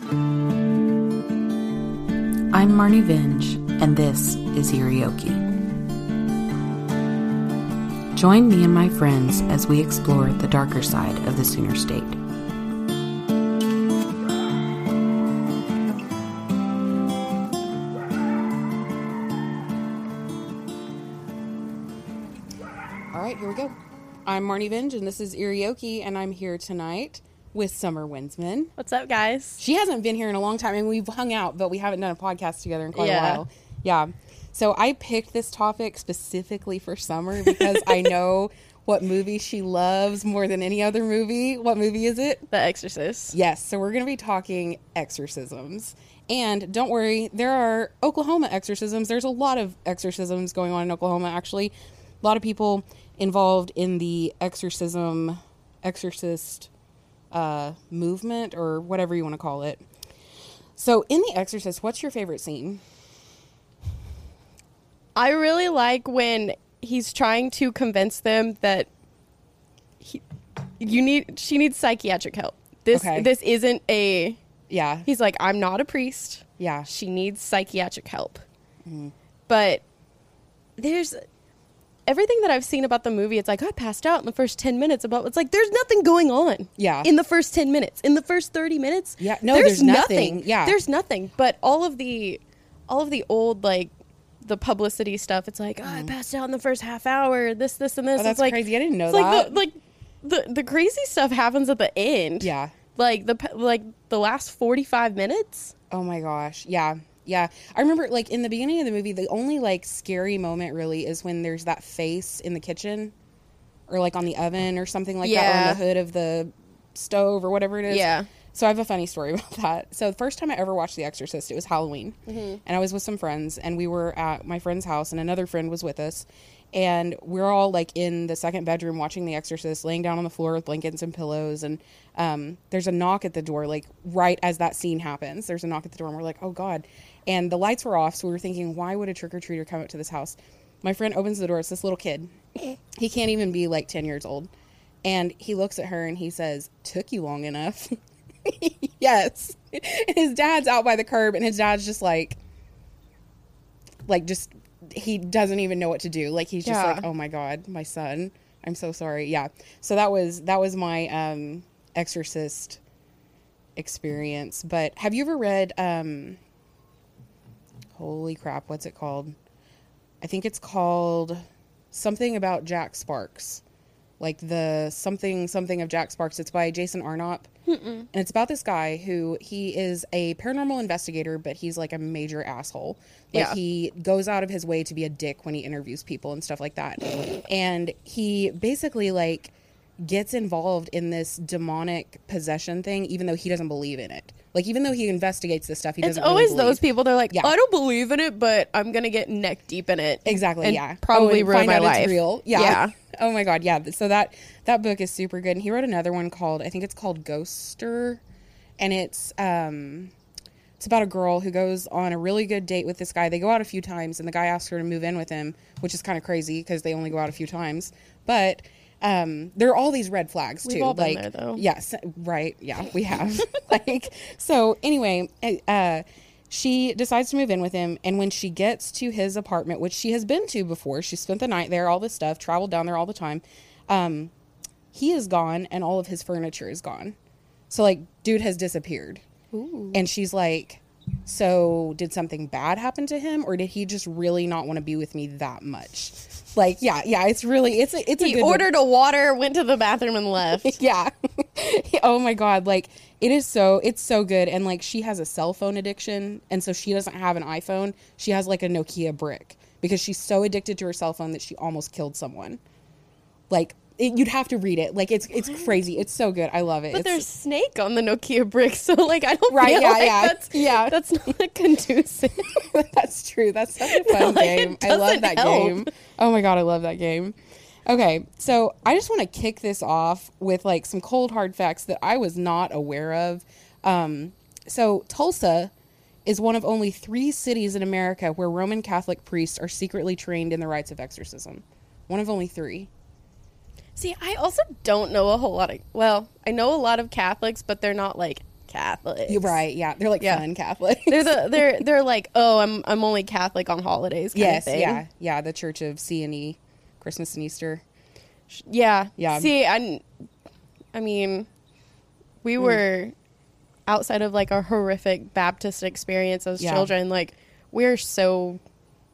I'm Marnie Vinge, and this is Irioki. Join me and my friends as we explore the darker side of the Sooner State. All right, here we go. I'm Marnie Vinge, and this is Irioki, and I'm here tonight with Summer Winsman. What's up, guys? She hasn't been here in a long time, and we've hung out, but we haven't done a podcast together in quite Yeah. a while. Yeah. So I picked this topic specifically for Summer because I know what movie she loves more than any other movie. What movie is it? The Exorcist. Yes. So we're going to be talking exorcisms. And don't worry, there are Oklahoma exorcisms. There's a lot of exorcisms going on in Oklahoma, actually. A lot of people involved in the exorcism, exorcist uh, movement, or whatever you want to call it. So, in The Exorcist, what's your favorite scene? I really like when he's trying to convince them that he, you need she needs psychiatric help. This Okay. this isn't a Yeah. he's like I'm not a priest. Yeah. She needs psychiatric help. Mm-hmm. But there's everything that I've seen about the movie, it's like I passed out in the first ten minutes about it's like there's nothing going on. Yeah. In the first ten minutes. In the first thirty minutes. Yeah, no, there's nothing. Yeah. There's nothing. But all of the all of the old like the publicity stuff, it's like, oh, I passed out in the first half hour, this, this, and this. Mm-hmm. Oh, that's it's like, crazy. I didn't know it's Like that. the, like the the crazy stuff happens at the end. Yeah. Like the like the last forty five minutes. Oh my gosh. Yeah. Yeah. I remember like in the beginning of the movie, the only like scary moment really is when there's that face in the kitchen or like on the oven or something like that or on the hood of the stove or whatever it is. Yeah. So I have a funny story about that. So the first time I ever watched The Exorcist, it was Halloween. Mm-hmm. And I was with some friends and we were at my friend's house and another friend was with us. And we're all like in the second bedroom watching The Exorcist, laying down on the floor with blankets and pillows. And um, there's a knock at the door, like right as that scene happens. There's a knock at the door, and we're like, oh God. And the lights were off. So we were thinking, why would a trick or treater come up to this house? My friend opens the door. It's this little kid. He can't even be like 10 years old. And he looks at her and he says, Took you long enough. yes. And his dad's out by the curb, and his dad's just like, like, just, he doesn't even know what to do. Like, he's just Yeah. like, oh my God, my son. I'm so sorry. Yeah. So that was, that was my, um, exorcist experience. But have you ever read, um, holy crap, what's it called? I think it's called something about Jack Sparks. Like the something something of Jack Sparks. It's by Jason Arnopp. And it's about this guy who he is a paranormal investigator, but he's like a major asshole. Like Yeah. he goes out of his way to be a dick when he interviews people and stuff like that. and he basically like gets involved in this demonic possession thing, even though he doesn't believe in it. Like even though he investigates this stuff, he It's doesn't. really always believe. those people. They're like, Yeah. I don't believe in it, but I'm gonna get neck deep in it. Exactly. yeah. Probably oh, ruin my life. It's real. Yeah. Yeah. Oh my god. Yeah. So that that book is super good. And he wrote another one called I think it's called Ghoster, and it's um it's about a girl who goes on a really good date with this guy. They go out a few times, and the guy asks her to move in with him, which is kind of crazy because they only go out a few times. But um, there are all these red flags We've too. all been like, there, though. Yes, right. Yeah, we have. like, so anyway, uh, she decides to move in with him, and when she gets to his apartment, which she has been to before, she spent the night there, all this stuff, traveled down there all the time. Um, he is gone, and all of his furniture is gone. So like, dude has disappeared, and she's like, "So did something bad happen to him, or did he just really not want to be with me that much?" Like, yeah, yeah, it's really, it's a, it's a He good book. ordered a water, went to the bathroom, and left. yeah oh my god like it is so it's so good and like she has a cell phone addiction and so she doesn't have an iphone she has like a nokia brick because she's so addicted to her cell phone that she almost killed someone like it, you'd have to read it. Like it's it's crazy. It's so good. I love it. But It's- there's snake on the Nokia brick, so like I don't Right, yeah, like yeah, that's yeah. that's not conducive. That's true. That's such a fun Like, game. I love that help. game. Oh my god, I love that game. Okay, so I just want to kick this off with like some cold hard facts that I was not aware of. Um, so Tulsa is one of only three cities in America where Roman Catholic priests are secretly trained in the rites of exorcism. One of only three. See, I also don't know a whole lot of. Well, I know a lot of Catholics, but they're not like Catholics. You're right. Yeah, they're like Yeah. fun Catholics. They're the they're they're like, oh, I'm I'm only Catholic on holidays. Kind yes. Of thing. Yeah. Yeah. The Church of C and E, Christmas and Easter. Yeah. Yeah. See, I, I mean, we Hmm. were outside of like a horrific Baptist experience as Yeah. children. Like, we're so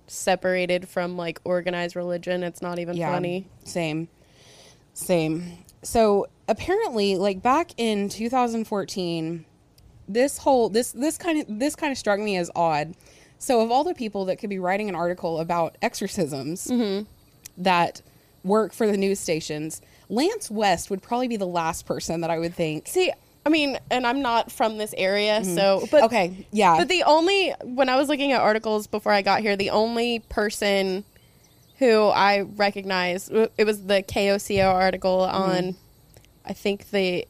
separated from like organized religion. It's not even funny. Same. Same. So apparently, like back in 2014, this whole this this kind of this kind of struck me as odd. So of all the people that could be writing an article about exorcisms that work for the news stations, Lance West would probably be the last person that I would think. See, I mean, and I'm not from this area, so but Mm-hmm. Okay, yeah. But the only when I was looking at articles before I got here, the only person who I recognized it was the KOCO article Mm-hmm. on I think the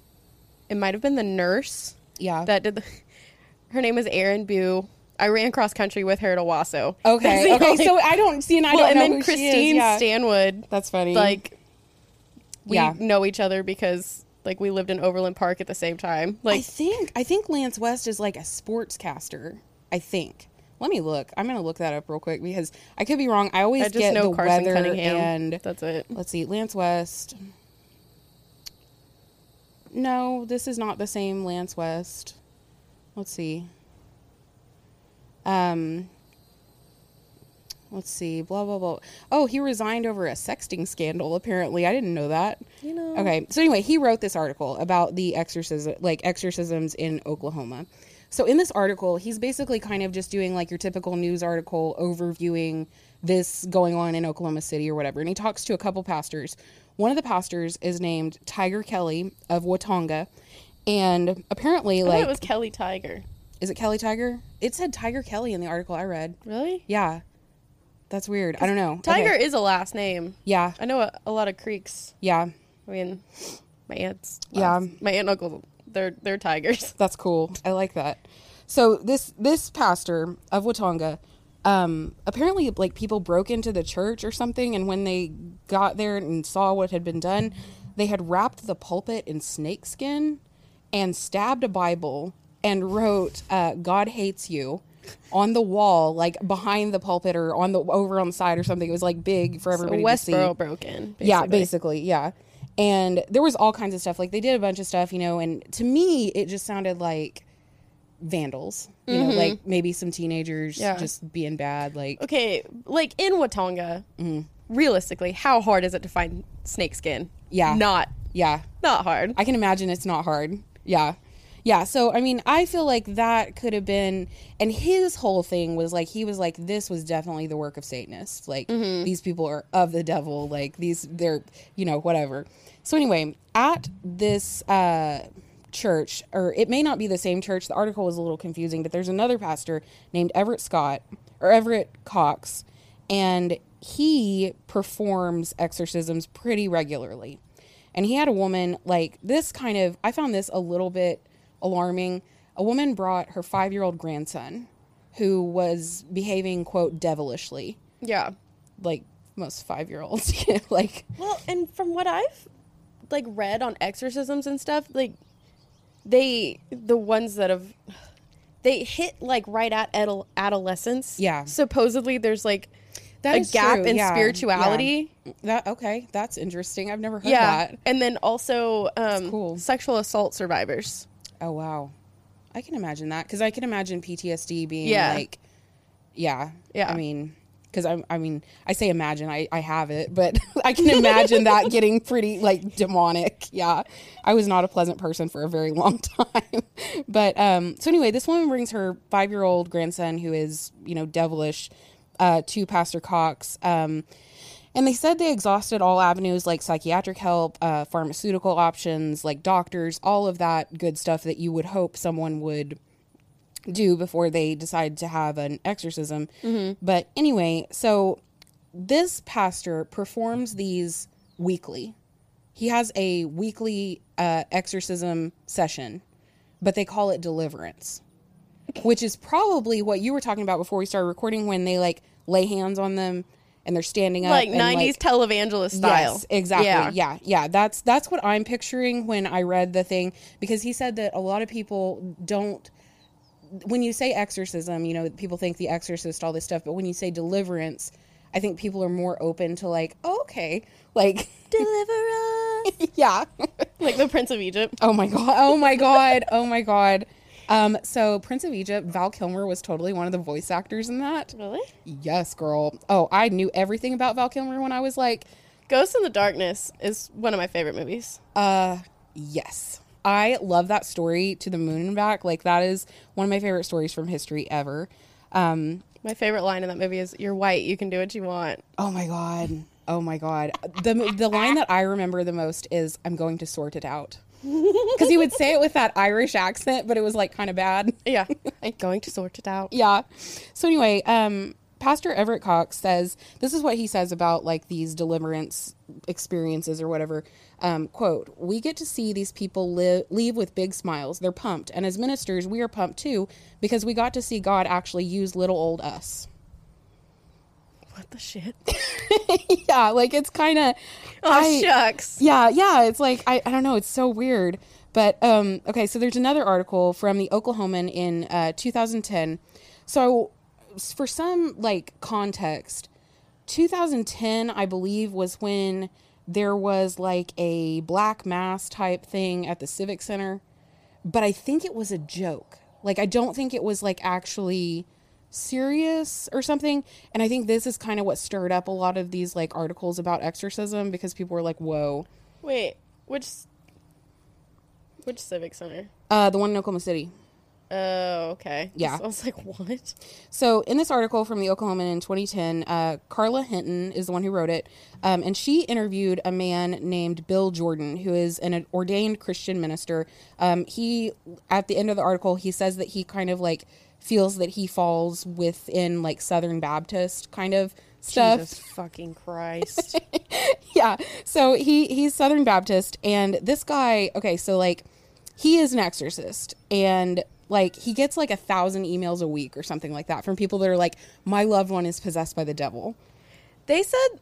it might have been the nurse Yeah. that did the her name is Erin Boo. I ran cross country with her at Owasso. Okay. Okay. only- So I don't see, and I well, don't and know then who Christine. Yeah. Stanwood. That's funny. Like we Yeah. know each other because like we lived in Overland Park at the same time. Like, I think I think Lance West is like a sportscaster. I think. Let me look. I'm gonna look that up real quick because I could be wrong. I always I just get know the Carson weather Cunningham. and That's it. let's see, Lance West. No, this is not the same Lance West. Let's see. Um. Let's see. Blah blah blah. Oh, he resigned over a sexting scandal. Apparently, I didn't know that. You know. Okay. So anyway, he wrote this article about the exorcism, like exorcisms in Oklahoma. So in this article, he's basically kind of just doing like your typical news article overviewing this going on in Oklahoma City or whatever. And he talks to a couple pastors. One of the pastors is named Tiger Kelly of Watonga. And apparently, I thought like, it was Kelly Tiger. is it Kelly Tiger? It said Tiger Kelly in the article I read. Really? Yeah. That's weird. I don't know. Tiger Okay. is a last name. Yeah. I know a, a lot of creeks. Yeah. I mean, my aunts. Yeah. My aunt and uncle, they're they're tigers. That's cool. I like that. So this this pastor of Watonga, um, apparently like people broke into the church or something, and when they got there and saw what had been done, they had wrapped the pulpit in snakeskin and stabbed a Bible and wrote uh, "God hates you." on the wall like behind the pulpit or on the over on the side or something it was like big for So everybody to see Westboro broke in. yeah, basically. basically, yeah. And there was all kinds of stuff. Like they did a bunch of stuff, you know, and to me it just sounded like vandals. You know, like maybe some teenagers Mm-hmm. Yeah. just being bad. Like Okay, like in Watonga, realistically, how hard is it to find snake skin? Yeah. Not yeah. not hard. I can imagine it's not hard. Yeah. Yeah, so I mean, I feel like that could have been and his whole thing was like he was like this was definitely the work of Satanists. Like these people are of the devil, like these they're, you know, whatever. So anyway, at this uh church or it may not be the same church. The article was a little confusing, but there's another pastor named Everett Scott or Everett Cox and he performs exorcisms pretty regularly and he had a woman like this kind of i found this a little bit alarming a woman brought her five-year-old grandson who was behaving quote devilishly Yeah. like most five-year-olds like Well, and from what I've like read on exorcisms and stuff, like they the ones that have they hit like right at adol- adolescence. Yeah. Supposedly there's like That a gap true, in yeah, spirituality. yeah. that okay that's interesting i've never heard Yeah. that And then also um cool. sexual assault survivors. Oh wow. I can imagine that because i can imagine ptsd being Yeah. like yeah Yeah. i mean because I, I mean i say imagine I, I have it but i can imagine that getting pretty like demonic. Yeah. I was not a pleasant person for a very long time. But um so anyway this woman brings her five year old grandson who is you know devilish uh to pastor cox. Um And they said they exhausted all avenues like psychiatric help, uh, pharmaceutical options, like doctors, all of that good stuff that you would hope someone would do before they decide to have an exorcism. But anyway, so this pastor performs these weekly. He has a weekly uh, exorcism session, but they call it deliverance, which is probably what you were talking about before we started recording when they like lay hands on them and they're standing up like and, 90s televangelist style. Yes, exactly. Yeah. Yeah. yeah, That's that's what I'm picturing when I read the thing because he said that a lot of people don't when you say exorcism, you know, people think the exorcist all this stuff, but when you say deliverance, I think people are more open to like, oh, okay, like Deliver us. yeah. like the Prince of Egypt. oh my god. Oh my god. Oh my god. Um, so Prince of Egypt, Val Kilmer was totally one of the voice actors in that. Really? Yes, girl. Oh, I knew everything about Val Kilmer when I was like Ghost and the Darkness is one of my favorite movies. Uh, yes. I love that story to the moon and back. Like that is one of my favorite stories from history ever. Um, My favorite line in that movie is "You're white, you can do what you want." oh my god. Oh my god. The the line that I remember the most is I'm going to sort it out. Cuz he would say it with that Irish accent, but it was like kind of bad. Yeah, I'm going to sort it out. yeah. So anyway, um Pastor Everett Cox says this is what he says about like these deliverance experiences or whatever. Um, quote: We get to see these people live, leave with big smiles. They're pumped, and as ministers, we are pumped too because we got to see God actually use little old us. What the shit? yeah, like it's kind of. Oh shucks. Yeah, yeah. It's like I, I don't know. It's so weird. But um, okay, so there's another article from the Oklahoman in uh, 2010. So for some like context, 2010 I believe was when there was like a black mass type thing at the Civic Center, but I think it was a joke. Like I don't think it was like actually serious or something. And I think this is kind of what stirred up a lot of these like articles about exorcism because people were like, "Whoa." Wait, which which civic center? Uh, the one in Oklahoma City. Oh, okay. Yeah. So I was like, what? So, in this article from the Oklahoman in 2010, uh, Carla Hinton is the one who wrote it, um, and she interviewed a man named Bill Jordan, who is an ordained Christian minister. Um, he, at the end of the article, he says that he kind of like feels that he falls within like Southern Baptist kind of stuff. Jesus fucking Christ. yeah. So he he's Southern Baptist, and this guy. Okay, so like he is an exorcist, and like he gets like a thousand emails a week or something like that from people that are like, my loved one is possessed by the devil. they said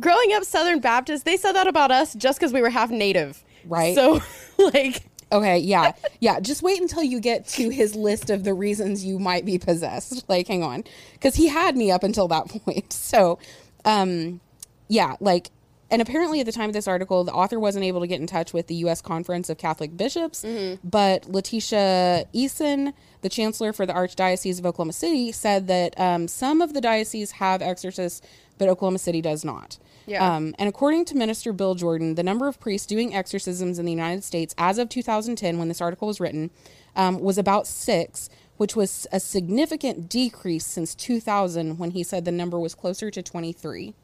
growing up Southern Baptist, they said that about us just because we were half native. Right. So like Okay, yeah, yeah. Just wait until you get to his list of the reasons you might be possessed. Like, hang on, because he had me up until that point. So, um, yeah, like, and apparently at the time of this article, the author wasn't able to get in touch with the U.S. Conference of Catholic Bishops, but Letitia Eason, the chancellor for the Archdiocese of Oklahoma City, said that um, some of the dioceses have exorcists, but Oklahoma City does not. Yeah. Um, and according to Minister Bill Jordan, the number of priests doing exorcisms in the United States as of 2010, when this article was written, um, was about six, which was a significant decrease since 2000, when he said the number was closer to 23.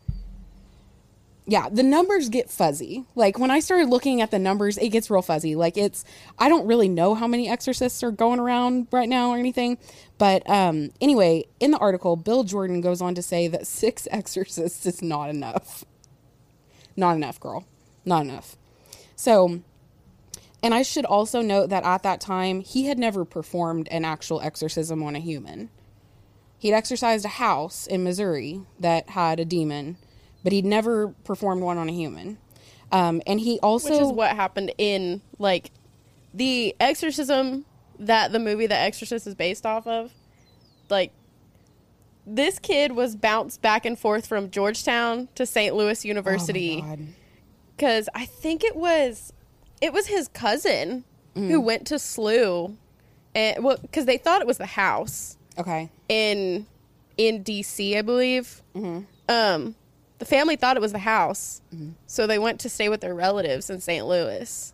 Yeah, the numbers get fuzzy. Like when I started looking at the numbers, it gets real fuzzy. Like it's, I don't really know how many exorcists are going around right now or anything. But um, anyway, in the article, Bill Jordan goes on to say that six exorcists is not enough. Not enough, girl. Not enough. So, and I should also note that at that time, he had never performed an actual exorcism on a human. He'd exorcised a house in Missouri that had a demon, but he'd never performed one on a human. Um, and he also which is what happened in like the exorcism that the movie The Exorcist is based off of. Like this kid was bounced back and forth from Georgetown to St. Louis University Oh because I think it was it was his cousin Mm. who went to SLU, and well, because they thought it was the house Okay. in in DC, I believe. Mm-hmm. Um, the family thought it was the house, so they went to stay with their relatives in St. Louis,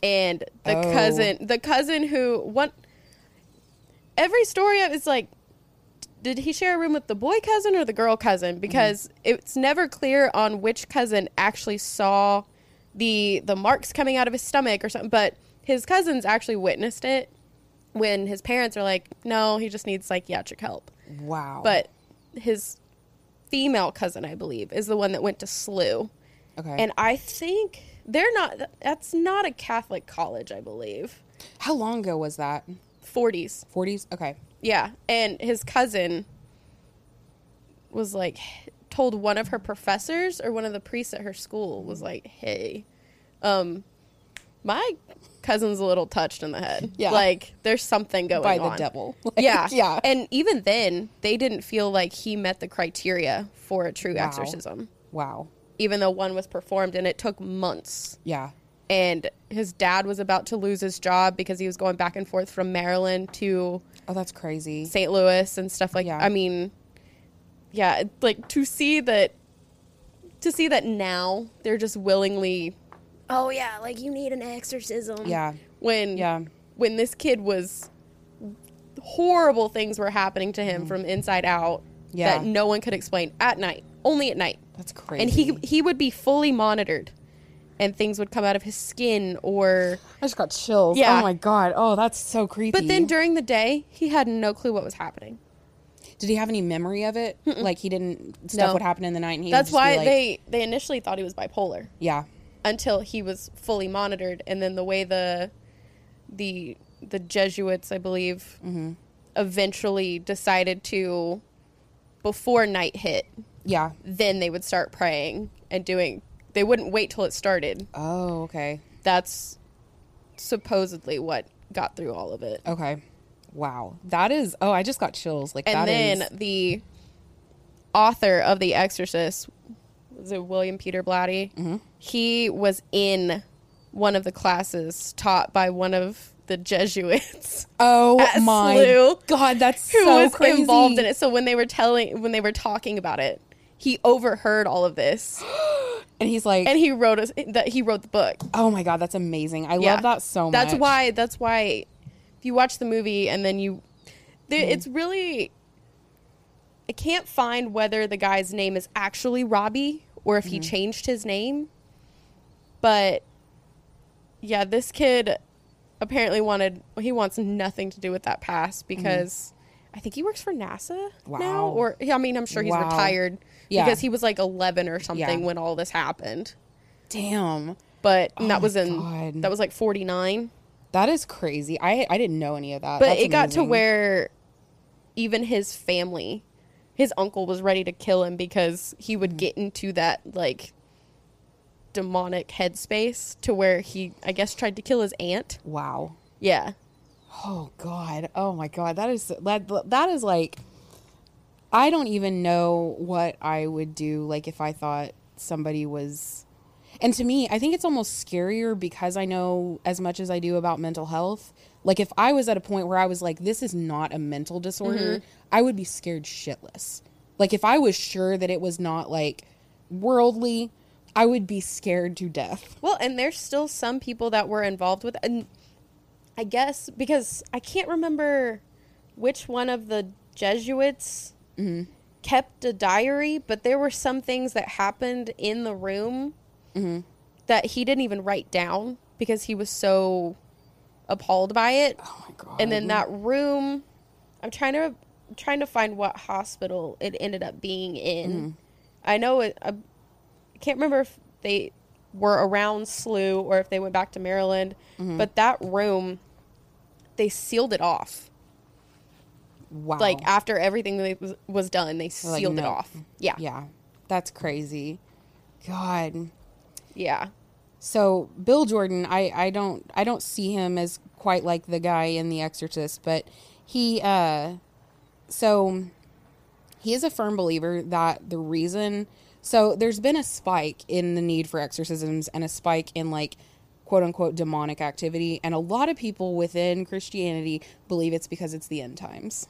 and the Oh. cousin, the cousin who one, every story of is like did he share a room with the boy cousin or the girl cousin? Mm-hmm. Because it's never clear on which cousin actually saw the the marks coming out of his stomach or something. But his cousins actually witnessed it when his parents are like, "No, he just needs psychiatric help." Wow. But his female cousin, I believe, is the one that went to SLU. okay. And I think they're not. That's not a Catholic college, I believe. how long ago was that? 40s. 40s. Okay. Yeah, and his cousin was like told one of her professors or one of the priests at her school was like, "Hey, um my cousin's a little touched in the head. Yeah. Like there's something going By on." By the devil. Like, yeah. yeah. And even then, they didn't feel like he met the criteria for a true Wow. exorcism, wow. even though one was performed and it took months Yeah. And his dad was about to lose his job because he was going back and forth from Maryland to Oh, that's crazy. St. Louis and stuff like Yeah. I mean yeah, it- like to see that to see that now they're just willingly oh yeah, like you need an exorcism. Yeah. When Yeah. when this kid was horrible things were happening to him from inside out Mm. Yeah. that no one could explain at night, only at night. That's crazy. And he he would be fully monitored and things would come out of his skin or I just got chills. Yeah. Oh my god. Oh, that's so creepy. But then during the day, he had no clue what was happening. did he have any memory of it? Like he didn't stuff No. would happen in the night and he That's would why like- they they initially thought he was bipolar Yeah. until he was fully monitored, and then the way the the the Jesuits, I believe, Mm-hmm. eventually decided to before night hit, Yeah. then they would start praying and doing. They wouldn't wait till it started. Oh, okay. That's supposedly what got through all of it. Okay. Wow. That is Oh, I just got chills. Like and that then is- the author of The Exorcist was it William Peter Blatty? Mm-hmm. He was in one of the classes taught by one of the Jesuits Oh my SLU, god, that's who so was crazy. involved in it. So when they were telling, when they were talking about it, he overheard all of this, And he's like and he wrote us that he wrote the book. Oh my god, that's amazing. I Yeah. love that so much. That's why. That's why. If you watch the movie and then you, there, Mm-hmm. it's really. I can't find whether the guy's name is actually Robbie or if he Mm-hmm. changed his name. But yeah, this kid apparently wanted. He wants nothing to do with that past because I think he works for NASA now. Mm-hmm. Or I mean, I'm sure he's Wow. retired Yeah. because he was like 11 or something Yeah. when all this happened. Damn. But and Oh that was in God. that was like 49. That is crazy. I I didn't know any of that. But That's it got to amazing. where even his family, his uncle was ready to kill him because he would mm. get into that like demonic headspace to where he, I guess, tried to kill his aunt. Wow. Yeah. Oh god. Oh my god. That is that that is like I don't even know what I would do like if I thought somebody was and to me, I think it's almost scarier because I know as much as I do about mental health. Like if I was at a point where I was like this is not a mental disorder, mm-hmm. I would be scared shitless. Like if I was sure that it was not like worldly, I would be scared to death. Well, and there's still some people that were involved with, and I guess because I can't remember which one of the Jesuits Mm-hmm. kept a diary, but there were some things that happened in the room Mm-hmm. that he didn't even write down because he was so appalled by it. Oh my god. And then that room, I'm trying to I'm trying to find what hospital it ended up being in. Mm-hmm. I know it. I can't remember if they were around SLU or if they went back to Maryland, Mm-hmm. but that room, they sealed it off. Wow. Like after everything was, was done, they like, sealed it off. Yeah, yeah. Yeah, that's crazy. God. yeah. So Bill Jordan, I, I don't I don't see him as quite like the guy in The Exorcist, but he uh so he is a firm believer that the reason so there's been a spike in the need for exorcisms and a spike in like quote unquote demonic activity and a lot of people within Christianity believe it's because it's the end times.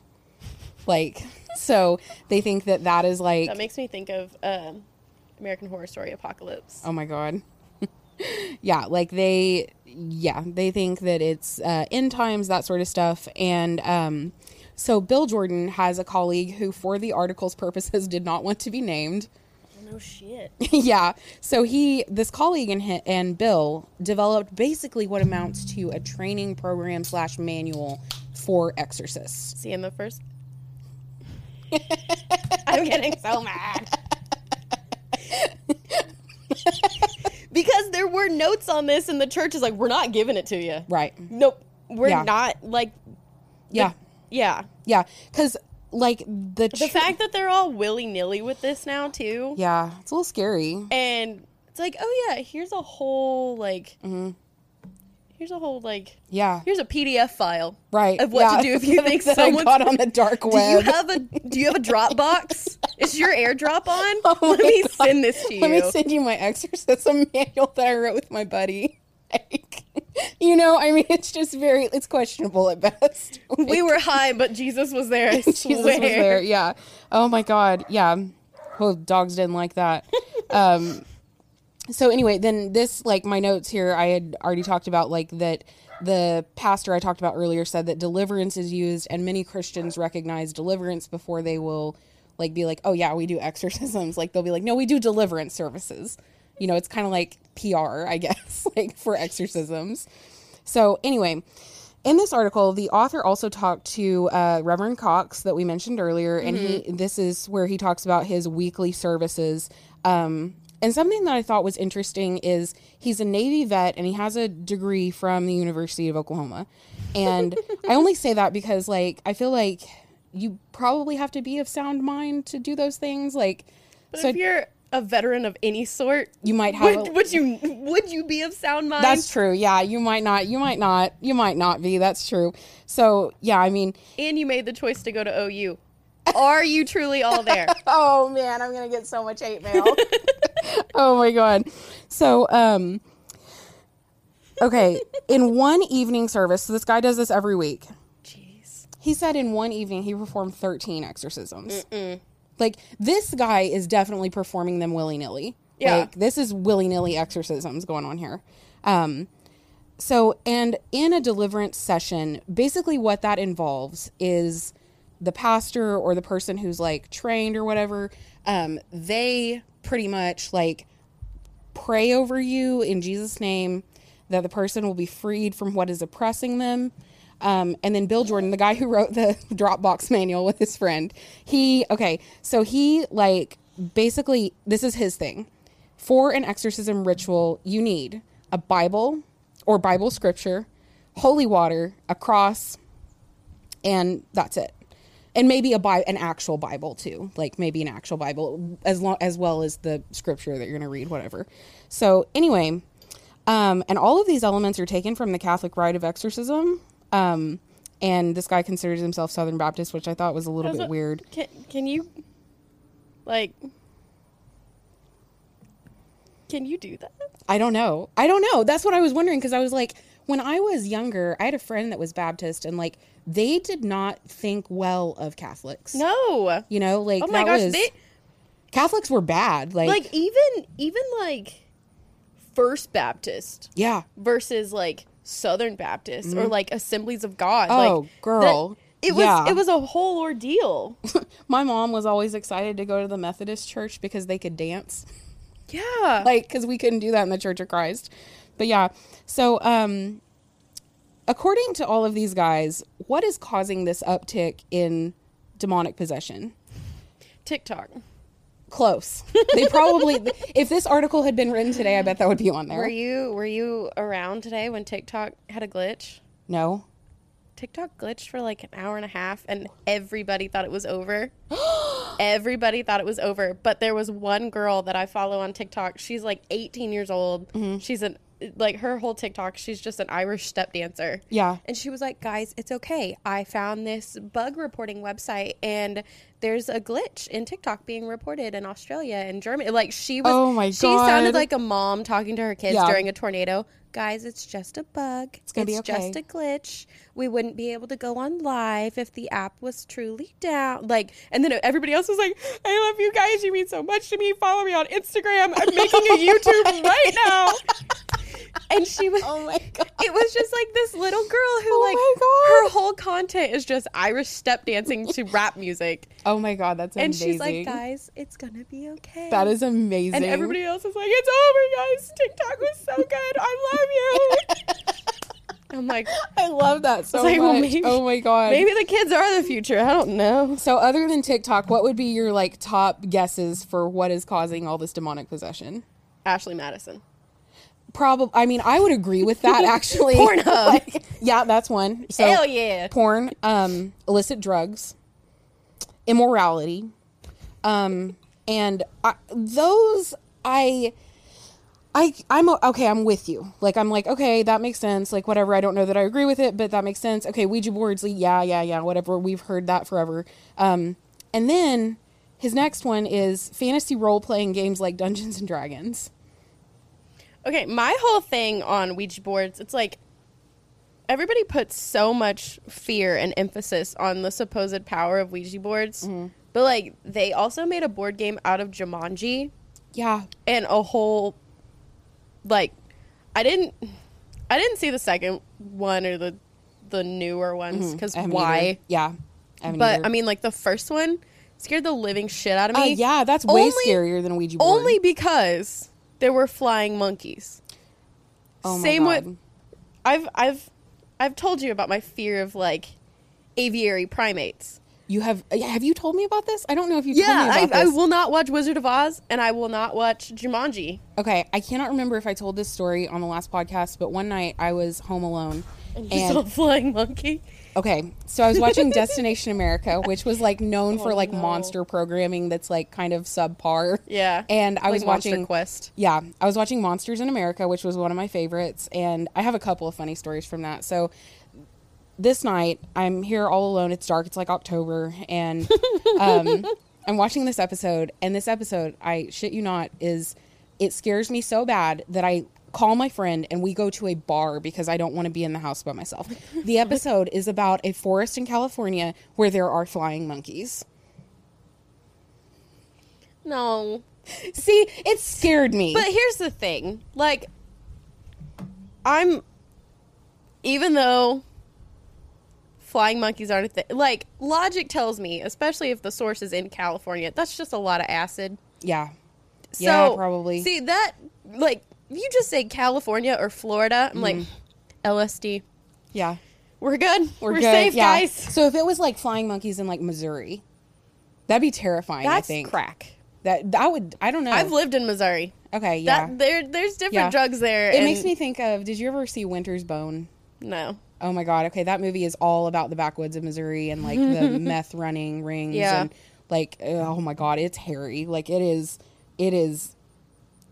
Like so they think that that is like That makes me think of um, American Horror Story Apocalypse. Oh my god. yeah, like they yeah, they think that it's uh end times that sort of stuff and um So Bill Jordan has a colleague who, for the article's purposes, did not want to be named. No shit. yeah. So he, this colleague and and Bill developed basically what amounts to a training program slash manual for exorcists. See in the first. I'm getting so mad. because there were notes on this, and the church is like, we're not giving it to you. Right. Nope. We're Yeah. not like. Yeah. Yeah. Yeah. Because like the The fact that they're all willy nilly with this now too, yeah, it's a little scary. and it's like, oh yeah, here's a whole like, Mm-hmm. Here's a whole like, Yeah. here's a PDF file, Right. of what yeah. to do if you think someone's got on the dark web Do you have a Do you have a Dropbox? Is your AirDrop on? Oh Let me God. send this to you. Let me send you my exorcism manual that I wrote with my buddy. Like, you know, I mean, it's just very, it's questionable at best. we were high, but Jesus was there. I Jesus swear. was there. Yeah. Oh my God. Yeah. Oh, dogs didn't like that. um, so anyway, then this, like my notes here, I had already talked about like that the pastor I talked about earlier said that deliverance is used and many Christians recognize deliverance before they will like be like, oh yeah, we do exorcisms. Like they'll be like, no, we do deliverance services. You know, it's kind of like PR, I guess, like for exorcisms. So anyway, in this article, the author also talked to uh, Reverend Cox that we mentioned earlier, and he this is where he talks about his weekly services. Um, and something that I thought was interesting is he's a Navy vet and he has a degree from the University of Oklahoma. And I only say that because, like, I feel like you probably have to be of sound mind to do those things. Like, But so if you're a veteran of any sort, you might have. a- would, would you would you be of sound mind? that's true. Yeah, you might not. You might not. You might not be. That's true. So yeah, I mean, and you made the choice to go to OU. Are you truly all there? Oh man, I'm gonna get so much hate mail. oh my god. So um okay, in one evening service, so this guy does this every week. Jeez. He said in one evening he performed 13 exorcisms. Like this guy is definitely performing them willy-nilly. Yeah. Like this is willy-nilly exorcisms going on here. Um so and in a deliverance session, basically what that involves is the pastor or the person who's like trained or whatever, um, they pretty much like pray over you in Jesus' name that the person will be freed from what is oppressing them. Um, and then Bill Jordan, the guy who wrote the Dropbox manual with his friend, he, okay, so he like basically, this is his thing. For an exorcism ritual, you need a Bible or Bible scripture, holy water, a cross, and that's it. And maybe a Bi- an actual Bible too, like maybe an actual Bible as long as well as the scripture that you're going to read, whatever. So anyway, um, and all of these elements are taken from the Catholic rite of exorcism. Um, and this guy considers himself Southern Baptist, which I thought was a little That's bit what- weird. Can can you like can you do that? I don't know. I don't know. That's what I was wondering because I was like, when I was younger, I had a friend that was Baptist, and like they did not think well of Catholics. No. You know, like Oh my gosh, was they Catholics were bad. Like, like even even like First Baptist yeah, versus like Southern Baptist or like Assemblies of God. Mm-hmm. Oh, like, girl. that- it was Yeah. it was a whole ordeal. my mom was always excited to go to the Methodist church because they could dance. yeah. like because we couldn't do that in the church of christ but yeah so um according to all of these guys what is causing this uptick in demonic possession TikTok. close they probably if this article had been written today i bet that would be on there Were you were you around today when TikTok had a glitch? no TikTok glitched for like an hour and a half and everybody thought it was over. everybody thought it was over. But there was one girl that I follow on TikTok. She's like 18 years old. She's an like her whole TikTok, she's just an Irish step dancer. Yeah. And she was like, guys, it's okay. I found this bug reporting website and there's a glitch in TikTok being reported in Australia and Germany. Like she was Oh my she sounded like a mom talking to her kids Yeah. during a tornado. Guys, it's just a bug. It's gonna be okay. just a glitch. We wouldn't be able to go on live if the app was truly down. Like, and then everybody else was like, "I love you guys. You mean so much to me. Follow me on Instagram. I'm making a YouTube right now." And she was, oh my god it was just like this little girl who, Oh like, her whole content is just Irish step dancing to rap music. Oh my god, that's amazing. And amazing. she's like, guys, it's gonna be okay. that is amazing. and everybody else is like, it's over, guys. TikTok was so good. I love you. I'm like, I love that so like, well, much. maybe- oh my god. maybe the kids are the future. I don't know. So other than TikTok, what would be your like top guesses for what is causing all this demonic possession? Ashley Madison. Probably. I mean, I would agree with that actually. Pornhub. Like, yeah, that's one. So, Hell yeah. Porn, um, illicit drugs, immorality, um, and I, those I. I, I'm okay. I'm with you. Like I'm like okay, that makes sense. Like whatever. I don't know that I agree with it, but that makes sense. Okay, Ouija boards. Yeah, yeah, yeah. Whatever. We've heard that forever. Um, and then his next one is fantasy role playing games like Dungeons and Dragons. Okay, my whole thing on Ouija boards, it's like everybody puts so much fear and emphasis on the supposed power of Ouija boards. But like they also made a board game out of Jumanji Yeah, and a whole like I didn't I didn't see the second one or the the newer ones because haven't why? either. Yeah, I But either. I mean, like the first one scared the living shit out of Uh, me. yeah, that's way Only- scarier than a Ouija board. Only because there were flying monkeys. oh my Same God. with I've I've I've told you about my fear of like aviary primates. you have. Uh, have you told me about this? I don't know if you told me Yeah, about I, I will not watch Wizard of Oz, and I will not watch Jumanji. Okay, I cannot remember if I told this story on the last podcast, but one night I was home alone. And you saw a flying monkey. Okay, so I was watching Destination America, which was like known for like no. monster programming that's like kind of subpar. Yeah, And I Like was Monster watching Quest. Yeah, I was watching Monsters in America, which was one of my favorites, and I have a couple of funny stories from that. So this night, I'm here all alone. It's dark. It's like October, and um, I'm watching this episode. And this episode, I shit you not, is it scares me so bad that I call my friend and we go to a bar because I don't want to be in the house by myself. The episode is about a forest in California where there are flying monkeys. No, See, it scared me. but here's the thing: like, I'm even though flying monkeys aren't a thing. Like, logic tells me, especially if the source is in California, that's just a lot of acid. yeah, So, yeah, probably. See that, like, if you just say California or Florida, I'm like, mm. LSD. yeah. We're good. We're, good, safe, yeah. guys. So if it was like flying monkeys in like Missouri, that'd be terrifying. I That's think crack. that that would. I don't know. I've lived in Missouri. okay, yeah. That there, there's different Yeah. drugs there. it and- makes me think of. Did you ever see Winter's Bone? no. Oh my god. Okay, that movie is all about the backwoods of Missouri and like the meth running rings Yeah. and like oh my god, it's hairy. Like it is. It is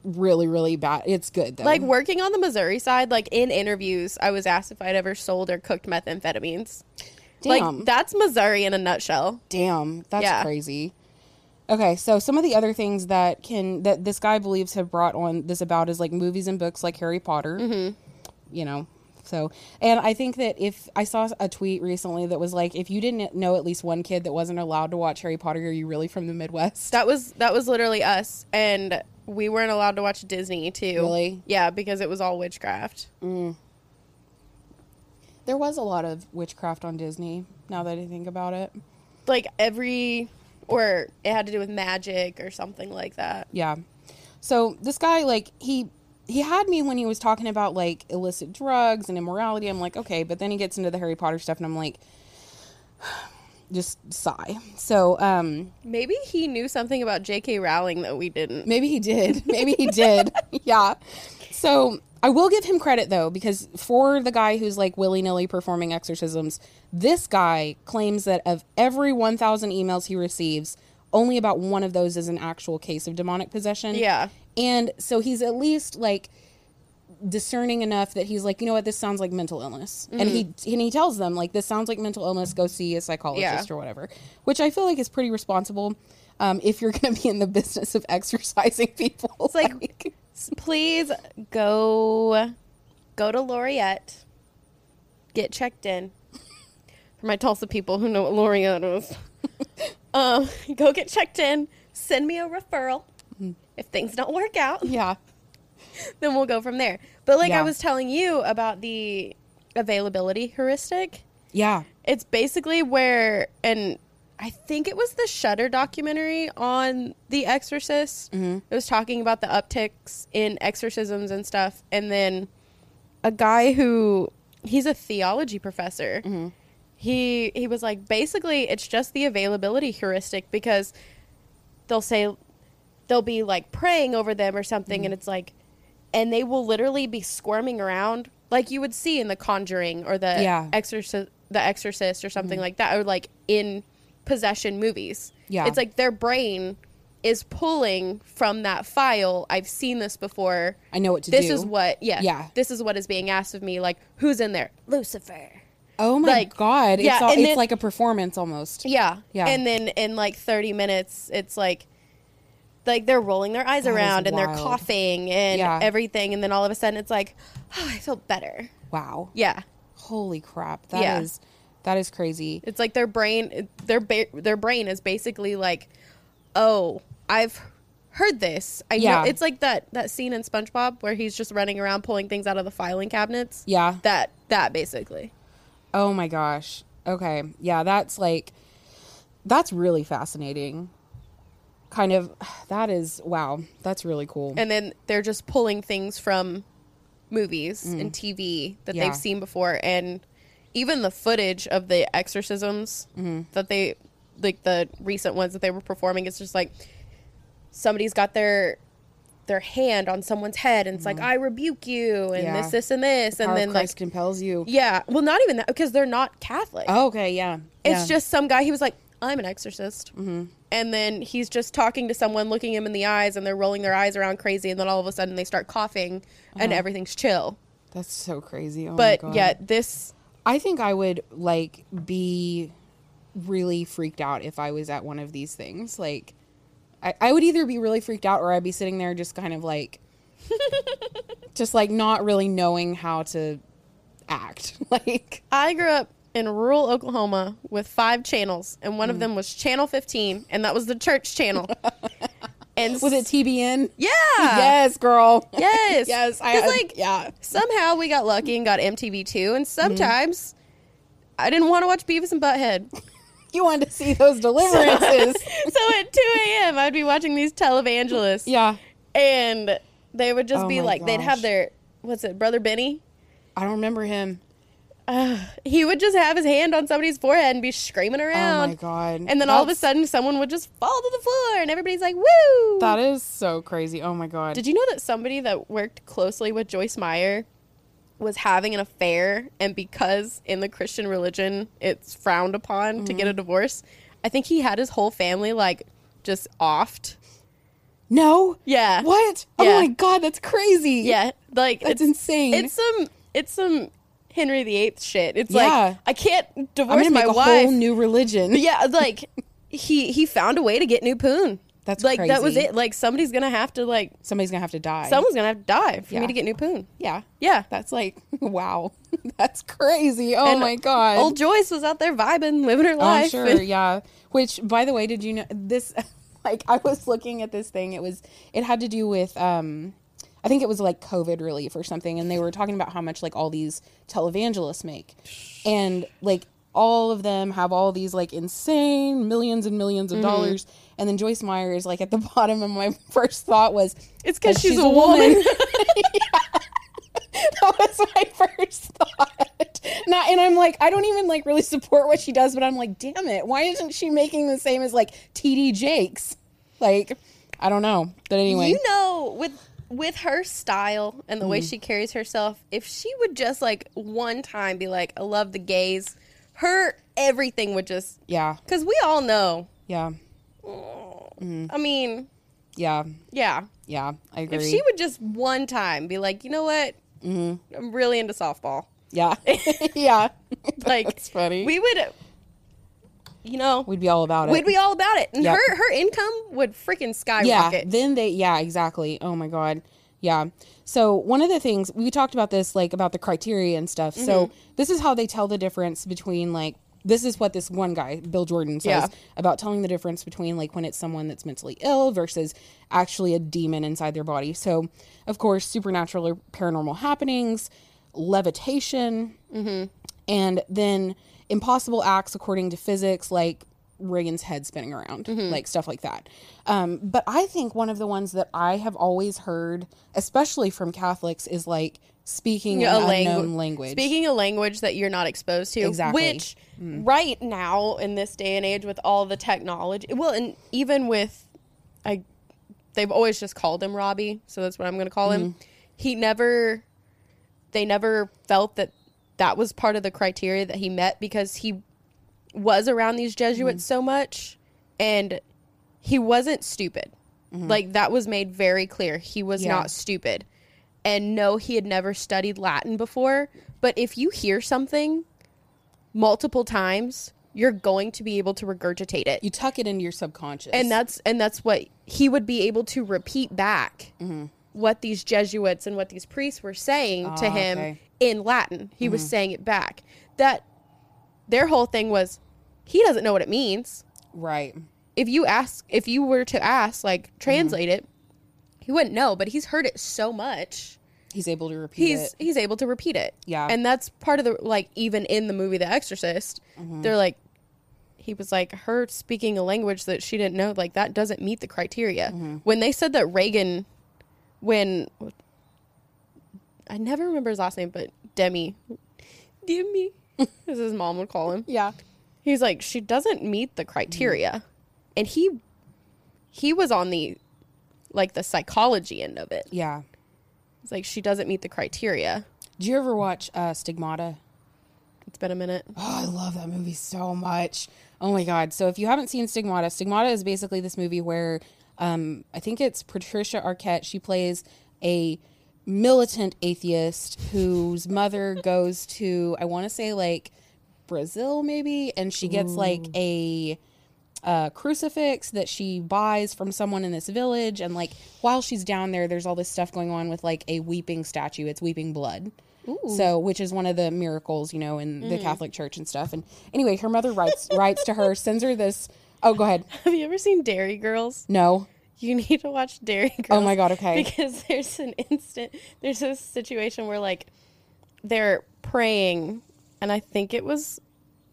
really really bad. It's good though. Like working on the Missouri side, like in interviews, I was asked if I'd ever sold or cooked methamphetamines. Damn. Like that's Missouri in a nutshell. Damn, that's Yeah. crazy. Okay, so some of the other things that can that this guy believes have brought on this about is like movies and books like Harry Potter. Mm-hmm. You know, so and I think that if I saw a tweet recently that was like, if you didn't know at least one kid that wasn't allowed to watch Harry Potter, are you really from the Midwest? That was that was literally us, and we weren't allowed to watch Disney too. Really? Yeah, because it was all witchcraft. Mm. There was a lot of witchcraft on Disney. Now that I think about it, Like every, or it had to do with magic or something like that. Yeah. So this guy, like, he he had me when he was talking about like illicit drugs and immorality. I'm like, okay, but then he gets into the Harry Potter stuff, and I'm like, just sigh. So um, Maybe he knew something about J.K. Rowling that we didn't. maybe he did. Maybe he did. yeah. So I will give him credit though, because for the guy who's like willy nilly performing exorcisms, this guy claims that of every 1,000 emails he receives, only about one of those is an actual case of demonic possession. Yeah. And so he's at least like discerning enough that he's like, you know what, this sounds like mental illness, and he and he tells them like, this sounds like mental illness. Go see a psychologist Yeah. or whatever, which I feel like is pretty responsible. Um, if you're going to be in the business of exercising people, It's like, please go go to Laureate, get checked in. For my Tulsa people who know what Laureate is, um, go get checked in. Send me a referral. If things don't work out, yeah, then we'll go from there. But like Yeah. I was telling you about the availability heuristic, Yeah. It's basically where, and I think it was the Shudder documentary on The Exorcist. Mm-hmm. It was talking about the upticks in exorcisms and stuff, and then a guy who he's a theology professor. Mm-hmm. He he was like, basically, it's just the availability heuristic because they'll say they'll be like praying over them or something, Mm-hmm. and it's like, and they will literally be squirming around like you would see in The Conjuring or the Yeah. Mm-hmm. Exorcist, the Exorcist or something like that, or like in possession movies. Yeah. it's like their brain is pulling from that file. I've seen this before. I know what to this do. is what, yeah, Yeah. This is what is being asked of me. Like, who's in there? Lucifer. Oh my Like, god! It's yeah, all, it's then- like a performance almost. Yeah. Yeah. And then in like 30 minutes, it's like, like they're rolling their eyes That is around and they're coughing and Yeah. everything. And then all of a sudden it's like, oh, I feel better. Wow. Yeah. Holy crap! That is Yeah. that is crazy. It's like their brain, their, ba- their brain is basically like, oh, I've heard this. I Yeah. know. It's like that, that scene in SpongeBob where he's just running around pulling things out of the filing cabinets. Yeah. That, that basically. Oh my gosh. Okay. Yeah, that's like that's really fascinating. Kind of that is wow. That's really cool. and then they're just pulling things from movies and TV that Mm. Yeah. they've seen before, and even the footage of the exorcisms Mm-hmm. that they like the recent ones that they were performing. It's just like somebody's got their their hand on someone's head, and it's like I rebuke you, and Mm-hmm. Yeah. this, this, and this, and Power of then like Christ compels you. yeah, well, not even that because they're not Catholic. Oh, okay, yeah. It's Yeah. just some guy. He was like, "I'm an exorcist," mm-hmm. and then he's just talking to someone, looking him in the eyes, and they're rolling their eyes around crazy, and then all of a sudden they start coughing, and everything's chill. that's so crazy. Oh But my God. yeah, this I think I would like be really freaked out if I was at one of these things. Like I, I would either be really freaked out or I'd be sitting there just kind of like just like not really knowing how to act. Like I grew up in rural Oklahoma with five channels, and one of hmm. them was Channel 15, and that was the church channel. and was it TBN? Yeah. Yes, girl. Yes. yes. I like yeah. somehow we got lucky and got MTV too, and hmm. sometimes I didn't want to watch Beavis and Butthead. You wanted to see those deliverances. so at 2 a.m., I'd be watching these televangelists. yeah. And they would just Oh be my like, they'd gosh. have their, what's it, Brother Benny? I don't remember him. He would just have his hand on somebody's forehead and be screaming around. Oh my god. And then all of a sudden, someone would just fall to the floor, and everybody's like, woo! That is so crazy. Oh my god. Did you know that somebody that worked closely with Joyce Meyer was having an affair, and because in the Christian religion it's frowned upon to get a Mm-hmm. divorce, I think he had his whole family like just offed. no? Yeah. What? Oh my god, that's crazy. Yeah, like That's it's, insane. It's some it's some Henry VIII shit. It's Yeah. like I can't divorce my make a wife. whole new religion. yeah, like he he found a way to get new poon. That's like that was it. Like somebody's gonna have to like Somebody's gonna have to die. someone's gonna have to die for Yeah. me to get new poon. yeah. Yeah. That's like wow. That's crazy. Oh And my god. Old Joyce was out there vibing, living her Oh, life. sure, and- yeah. Which, by the way, did you know this? Like, I was looking at this thing. It was, it had to do with, um, I think it was like COVID relief or something, and they were talking about how much like all these televangelists make, and like all of them have all these like insane millions and millions Mm-hmm. of dollars, and then Joyce Meyer is like at the bottom. And my first thought was, it's because she's a woman. that was my first thought. Not, and I'm like, I don't even like really support what she does, but I'm like, damn it, why isn't she making the same as like TD Jakes? Like, I don't know, but anyway, You know, with with her style and the way Mm-hmm. she carries herself, if she would just like one time be like, "I love the gays," her everything would just yeah, because we all know. yeah, I mean, yeah, yeah. yeah. I agree. If she would just one time be like, you know what, Mm-hmm. I'm really into softball. yeah, yeah, Like That's funny. We would, you know, we'd be all about it. we'd be all about it, and Yep. her her income would freaking skyrocket. yeah then they yeah exactly oh my god yeah so one of the things we talked about this like about the criteria and stuff so Mm-hmm. this is how they tell the difference between like this is what this one guy bill jordan says Yeah. about telling the difference between like when it's someone that's mentally ill versus actually a demon inside their body so of course supernatural or paranormal happenings levitation, and then impossible acts according to physics, like Regan's head spinning around, like stuff like that. Um, but I think one of the ones that I have always heard, especially from Catholics, is like speaking unknown language. Speaking a language that you're not exposed to. Exactly. Mm. Which right now in this day and age with all the technology well and even with I they've always just called him Robbie, so that's what I'm gonna call him. Mm-hmm. He never they never felt that that was part of the criteria that he met because he was around these Jesuits Mm-hmm. so much and he wasn't stupid. Like that was made very clear. He was Mm-hmm. Yeah. not stupid. And no, he had never studied Latin before. But if you hear something multiple times, you're going to be able to regurgitate it. you tuck it into your subconscious, and that's and that's what he would be able to repeat back what these Jesuits and what these priests were saying to Ah, him okay. in Latin. He was saying it back. That their whole thing was he doesn't know what it means. right. If you ask if you were to ask like translate it, he wouldn't know, but he's heard it so much. He's able to repeat He's it. he's able to repeat it. Yeah. And that's part of the like even in the movie The Exorcist, Mm-hmm. they're like he was like her speaking a language that she didn't know like that doesn't meet the criteria. Mm-hmm. When they said that Regan when I never remember his last name, but Demi Demi as his mom would call him. Yeah. He's like, she doesn't meet the criteria. And he he was on the like the psychology end of it. Yeah. It's like she doesn't meet the criteria. Did you ever watch uh, Stigmata? It's been a minute. Oh, I love that movie so much. Oh my god! So if you haven't seen Stigmata, Stigmata is basically this movie where um, I think it's Patricia Arquette. She plays a militant atheist whose mother goes to I want to say like Brazil maybe, and she gets like a uh, crucifix that she buys from someone in this village. And like while she's down there, there's all this stuff going on with like a weeping statue. It's weeping blood. So, which is one of the miracles, you know, in the Catholic Church and stuff. And anyway, her mother writes writes to her, sends her this. Oh, go ahead. Have you ever seen Derry Girls? No. You need to watch Derry Girls. Oh my God, okay. Because there's an instant, there's a situation where like they're praying, and I think it was,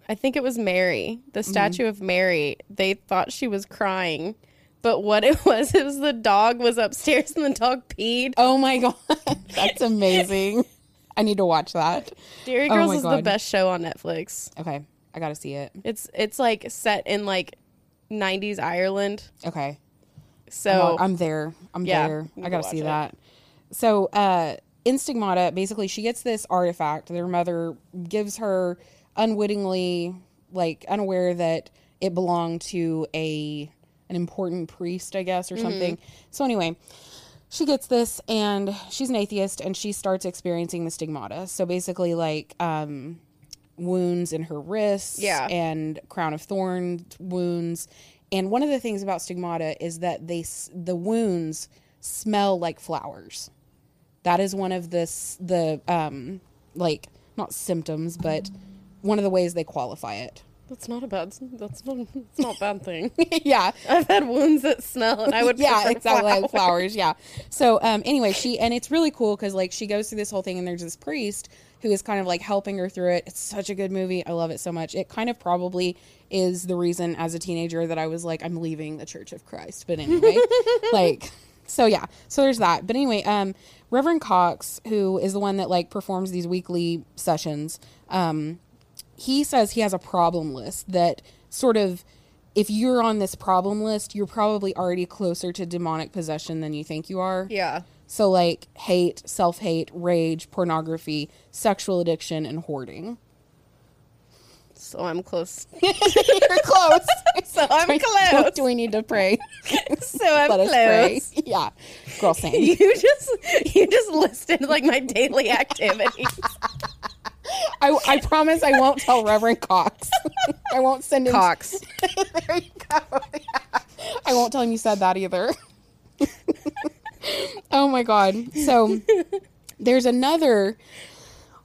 I think it was Mary, the Mm-hmm. statue of Mary. They thought she was crying, but what it was, it was the dog was upstairs and the dog peed. Oh my god, that's amazing. I need to watch that. Derry Oh Girls my is the best show on Netflix. Okay, I got to see it. It's it's like set in like 90s Ireland. Okay. So I'm there. I'm Yeah, there. I gotta see it. that. So, uh, in Stigmata, basically, she gets this artifact. Their mother gives her unwittingly, like unaware that it belonged to a an important priest, I guess, or Mm-hmm. something. So anyway, she gets this, and she's an atheist, and she starts experiencing the stigmata. So basically, like um, wounds in her wrists, Yeah. and crown of thorns wounds. And one of the things about stigmata is that they the wounds smell like flowers. That is one of the the um like not symptoms, but one of the ways they qualify it. that's not a bad that's not that's not a bad thing. yeah, I've had wounds that smell and I would yeah, exactly flowers. like flowers. Yeah. So um, anyway, she and it's really cool because like she goes through this whole thing and there's this priest who is kind of like helping her through it. It's such a good movie. I love it so much. It kind of probably is the reason as a teenager that I was like I'm leaving the Church of Christ. But anyway, like so yeah. So there's that. But anyway, um, Reverend Cox, who is the one that like performs these weekly sessions, um, he says he has a problem list that sort of if you're on this problem list, you're probably already closer to demonic possession than you think you are. Yeah. So like hate, self-hate, rage, pornography, sexual addiction and hoarding. So I'm close. you're close. So I'm Do- close. Do we need to pray? So I'm Let us pray. close. Yeah. Girl same. You just you just listed like my daily activities. I, I promise I won't tell Reverend Cox. I won't send him Cox. there you go. I won't tell him you said that either. Oh my god. So there's another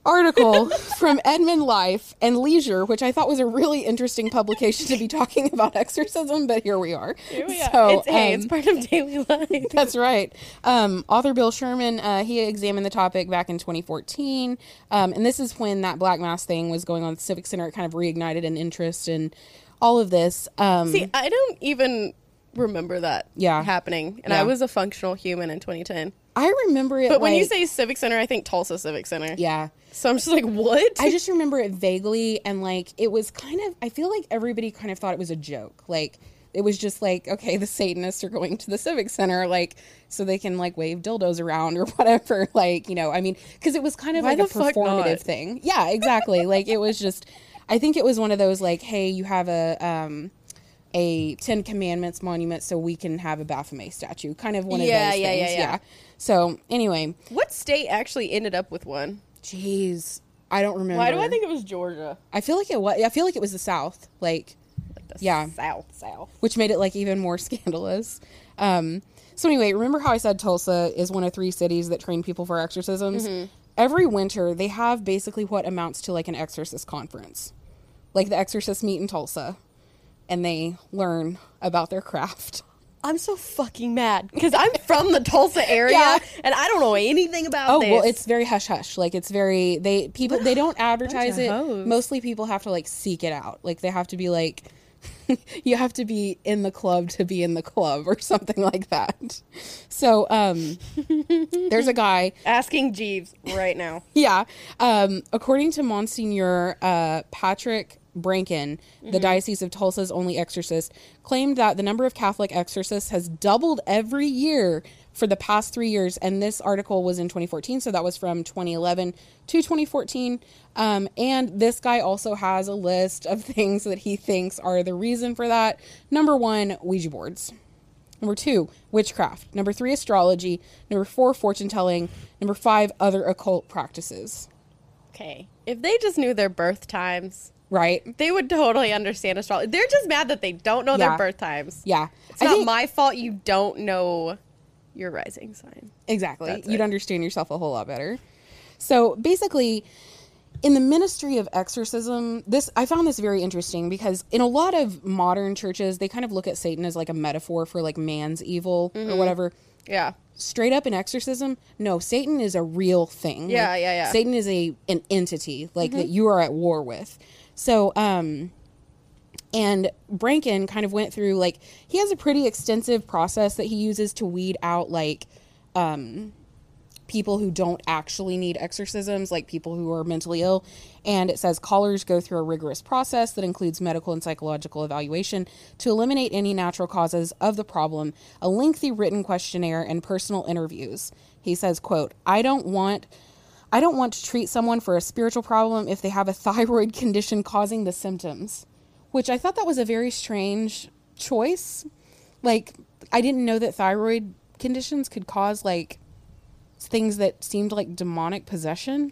article from Edmond Life and Leisure, which I thought was a really interesting publication to be talking about exorcism, but here we are. Here we are. So, it's, hey, um, it's part of daily life. That's right. Um, author Bill Sherman, uh, he examined the topic back in 2014. Um, and this is when that Black Mass thing was going on at the Civic Center. It kind of reignited an interest in all of this. Um, See, I don't even remember that Yeah. happening. And Yeah. I was a functional human in 2010. I remember it. But when you say Civic Center, I think Tulsa Civic Center. yeah. So I'm just like, what? I just remember it vaguely, and like it was kind of. I feel like everybody kind of thought it was a joke. Like it was just like, okay, the Satanists are going to the Civic Center, like so they can like wave dildos around or whatever. Like you know, I mean, because it was kind of Why like a performative thing. Yeah, exactly. like it was just. I think it was one of those like, hey, you have a um a Ten Commandments monument, so we can have a Baphomet statue. Kind of one of Yeah, those yeah, yeah, things. yeah. So anyway, what state actually ended up with one? jeez, I don't remember. Why do I think it was Georgia? I feel like it was. I feel like it was the South, like, Like the Yeah. South, South. which made it like even more scandalous. Um, so anyway, remember how I said Tulsa is one of three cities that train people for exorcisms? Every winter, they have basically what amounts to like an exorcist conference, like the exorcist meet in Tulsa, and they learn about their craft. I'm so fucking mad because I'm from the Tulsa area Yeah. and I don't know anything about Oh this. well, it's very hush hush. Like it's very they people they don't advertise it. hoes. Mostly people have to like seek it out. Like they have to be like you have to be in the club to be in the club or something like that. So um there's a guy asking Jeeves right now. yeah. Um, according to Monsignor uh, Patrick Brankin, the Diocese of Tulsa's only exorcist, claimed that the number of Catholic exorcists has doubled every year for the past three years. And this article was in 2014, so that was from 2011 to 2014. Um, and this guy also has a list of things that he thinks are the reason for that. Number one, Ouija boards. Number two, witchcraft. Number three, astrology. Number four, fortune telling. Number five, other occult practices. Okay. If they just knew their birth times, Right? they would totally understand astrology. They're just mad that they don't know Yeah. their birth times. Yeah. It's not my fault you don't know your rising sign. Exactly. That's You'd it. understand yourself a whole lot better. So basically, in the ministry of exorcism, this I found this very interesting because in a lot of modern churches, they kind of look at Satan as like a metaphor for like man's evil Mm-hmm. or whatever. Yeah. Straight up in exorcism, no, Satan is a real thing. Yeah, Like, yeah, yeah. Satan is a an entity like Mm-hmm. that you are at war with. So, um, and Brankin kind of went through like he has a pretty extensive process that he uses to weed out like um people who don't actually need exorcisms like people who are mentally ill. And it says callers go through a rigorous process that includes medical and psychological evaluation to eliminate any natural causes of the problem a lengthy written questionnaire and personal interviews. He says quote i don't want I don't want to treat someone for a spiritual problem if they have a thyroid condition causing the symptoms, which I thought that was a very strange choice. Like, I didn't know that thyroid conditions could cause like things that seemed like demonic possession.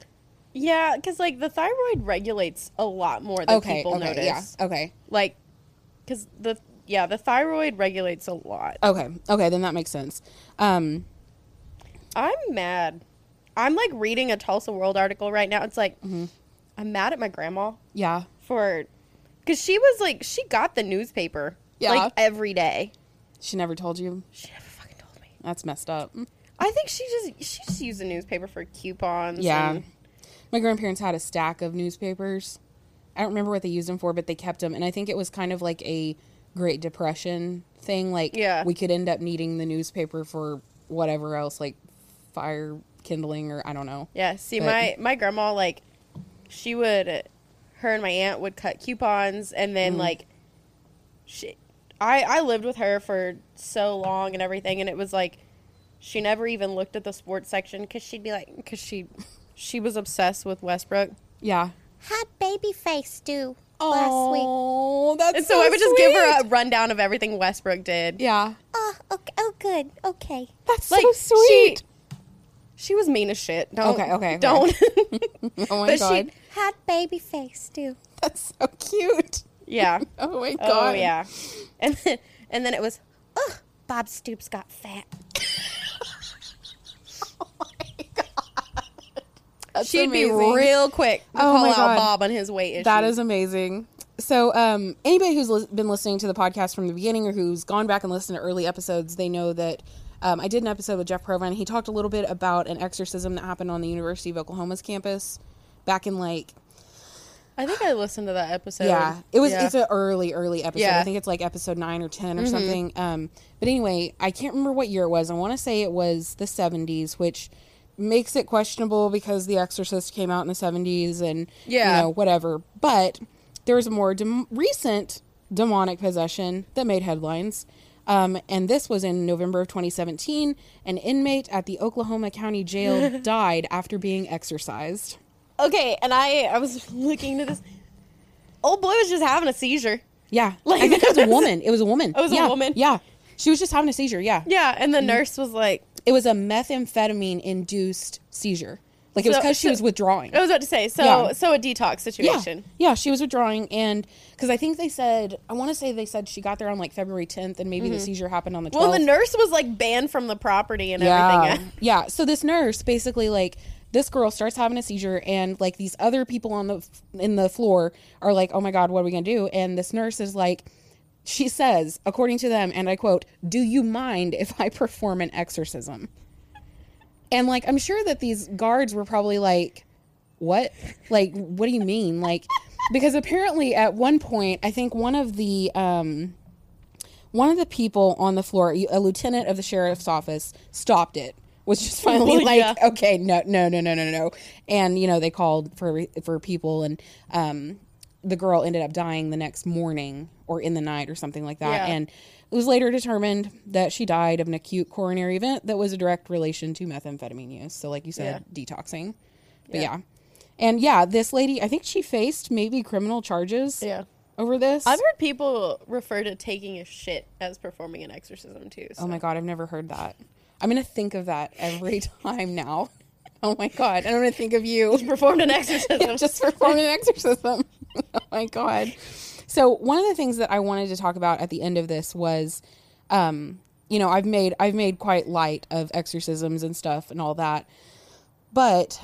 Yeah, because like the thyroid regulates a lot more than Okay, people okay, notice. yeah, okay, Like, because the yeah the thyroid regulates a lot. okay, okay. Then that makes sense. Um, I'm mad. I'm like reading a Tulsa World article right now. It's like Mm-hmm. I'm mad at my grandma yeah, for because she was like she got the newspaper Yeah. like every day. she never told you. She never fucking told me. That's messed up. I think she just she just used the newspaper for coupons. Yeah. and- My grandparents had a stack of newspapers. I don't remember what they used them for, but they kept them. And I think it was kind of like a Great Depression thing. Like, Yeah. we could end up needing the newspaper for whatever else, like fire kindling or I don't know. Yeah, see, But- my my grandma like she would, her and my aunt would cut coupons, and then mm-hmm. like she, I I lived with her for so long and everything, and it was like she never even looked at the sports section because she'd be like because she she was obsessed with Westbrook, Yeah. had baby face do last week. Oh, that's and so, I would just give her a rundown of everything Westbrook did. Yeah. Oh, okay, oh, good. Okay. That's like so sweet. She, she was mean as shit. Don't, Okay, okay, okay. don't. oh my God. but she- Had baby face too. That's so cute. yeah. Oh my god. Oh yeah, and then, and then it was Ugh, Bob Stoops got fat. Oh my god. That's She'd be real quick to Oh call my out Bob on his weight issue. That is amazing. So, um, anybody who's lis- been listening to the podcast from the beginning or who's gone back and listened to early episodes, they know that um, I did an episode with Jeff Provine. He talked a little bit about an exorcism that happened on the University of Oklahoma's campus back in like I think I listened to that episode. yeah, it was. Yeah. It's an early, early episode. Yeah. I think it's like episode nine or 10 or Mm-hmm. something. Um, but anyway, I can't remember what year it was. I want to say it was the seventies, which makes it questionable because The Exorcist came out in the seventies, and Yeah. you know whatever. But there was a more dem- recent demonic possession that made headlines. Um, and this was in November of 2017. An inmate at the Oklahoma County Jail died after being exorcised. Okay, and I I was looking to this. Old boy was just having a seizure. Yeah, Like- I think it was a woman. It was a woman. It was a yeah. woman? Yeah, she was just having a seizure. Yeah, Yeah, and the Mm-hmm. nurse was like, it was a methamphetamine induced seizure. Like it was So- because she was withdrawing. I was about to say, so Yeah. so a detox situation. yeah, yeah she was withdrawing, and because I think they said, I want to say they said she got there on like February 10th, and maybe the seizure happened on the 12th. Mm-hmm. Well, the nurse was like banned from the property and yeah, everything. yeah. So this nurse basically like this girl starts having a seizure, and like these other people on the in the floor are like, "Oh my god, what are we gonna do?" And this nurse is like, she says, according to them, and I quote, "Do you mind if I perform an exorcism?" And like, I'm sure that these guards were probably like, "What? Like, what do you mean?" Like, because apparently at one point, I think one of the um one of the people on the floor, a lieutenant of the sheriff's office, stopped it. Was just finally Well, like, yeah. okay, no, no, no, no, no, no, and you know they called for for people, and um, the girl ended up dying the next morning or in the night or something like that, Yeah. and it was later determined that she died of an acute coronary event that was a direct relation to methamphetamine use. So, like you said, detoxing. But yeah. and yeah, this lady, I think she faced maybe criminal charges. Yeah. over this. I've heard people refer to taking a shit as performing an exorcism too. So. Oh my god, I've never heard that. I'm gonna think of that every time now. Oh my god, I'm gonna think of you performed an exorcism. just performing an exorcism. oh my god. So one of the things that I wanted to talk about at the end of this was, um, you know, I've made I've made quite light of exorcisms and stuff and all that, but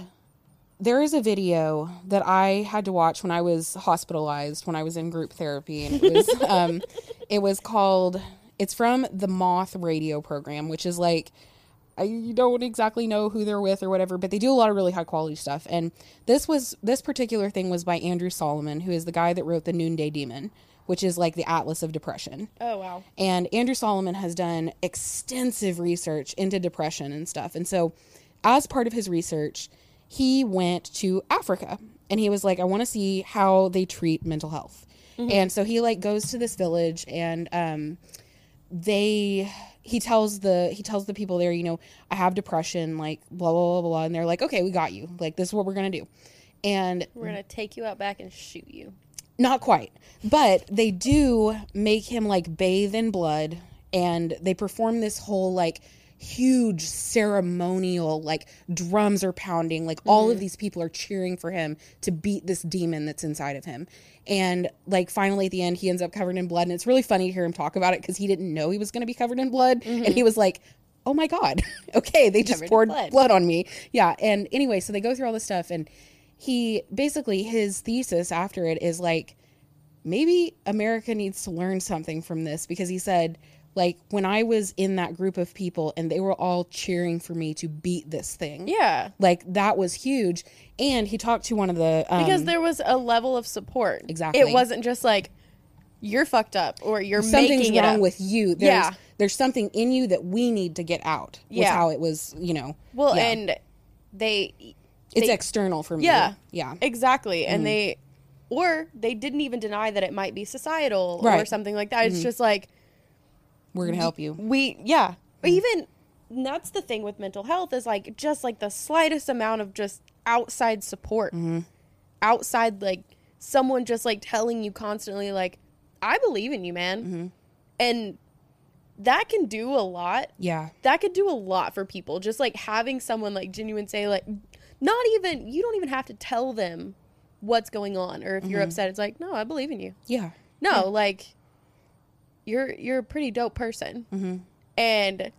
there is a video that I had to watch when I was hospitalized when I was in group therapy, and it was um, it was called. It's from the Moth Radio program, which is like I don't exactly know who they're with or whatever, but they do a lot of really high quality stuff. And this was this particular thing was by Andrew Solomon, who is the guy that wrote the Noonday Demon, which is like the Atlas of Depression. oh wow. And Andrew Solomon has done extensive research into depression and stuff. And so, as part of his research, he went to Africa and he was like, I want to see how they treat mental health. And so he like goes to this village and um, they he tells the he tells the people there, you know, I have depression, like blah blah blah blah, and they're like, okay, we got you. Like this is what we're gonna do. And We're gonna take you out back and shoot you. not quite, but they do make him like bathe in blood, and they perform this whole like huge ceremonial like drums are pounding like all of mm-hmm. these people are cheering for him to beat this demon that's inside of him. And like finally at the end he ends up covered in blood and it's really funny to hear him talk about it because he didn't know he was going to be covered in blood and mm-hmm. he was like oh my god okay they just Covered poured blood. blood on me. Yeah and anyway so they go through all this stuff and he basically his thesis after it is like maybe America needs to learn something from this because he said, like, when I was in that group of people and they were all cheering for me to beat this thing. Yeah. Like, that was huge. And he talked to one of the. Um, Because there was a level of support. Exactly. It wasn't just like you're fucked up or you're something's making it wrong with you. There's, Yeah. There's something in you that we need to get out. Was Yeah. how it was, you know. Well, yeah. and they it's external for me. Yeah. Yeah. Exactly. Mm-hmm. And they or they didn't even deny that it might be societal or Right. Mm-hmm. something like that. It's just like We're going to help you. we yeah. Mm-hmm. Even that's the thing with mental health is like just like the slightest amount of just outside support. Mm-hmm. Outside like someone just like telling you constantly like I believe in you, man. Mm-hmm. And that can do a lot. Yeah. that could do a lot for people just like having someone like genuine say like not even you don't even have to tell them what's going on or if Mm-hmm. you're upset it's like no i believe in you Yeah. no like you're you're a pretty dope person Mm-hmm. and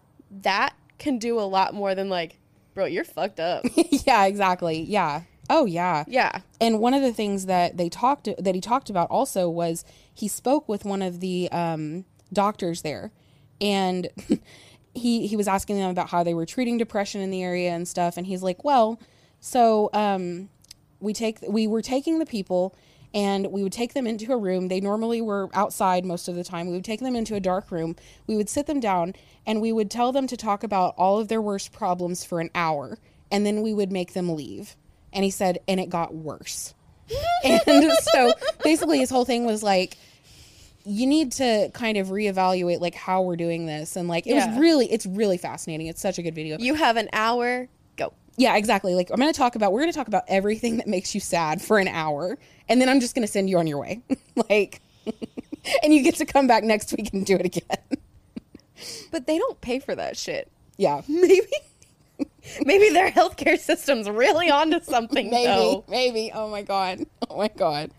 that can do a lot more than like Bro, you're fucked up. yeah, exactly. Yeah. Oh yeah. yeah. And one of the things that they talked that he talked about also was he spoke with one of the um, doctors there, and he he was asking them about how they were treating depression in the area and stuff. And he's like, well, so um, we take we were taking the people and we would take them into a room. They normally were outside most of the time. We would take them into a dark room. We would sit them down and we would tell them to talk about all of their worst problems for an hour, and then we would make them leave. And he said, and it got worse. and so basically, his whole thing was like, you need to kind of reevaluate like how we're doing this and like it Yeah. was really it's really fascinating it's such a good video You have an hour. Yeah exactly like i'm gonna talk about we're gonna talk about everything that makes you sad for an hour and then i'm just gonna send you on your way like and you get to come back next week and do it again But they don't pay for that shit. yeah Maybe. Maybe their healthcare system's really onto something. maybe though. maybe oh my god oh my god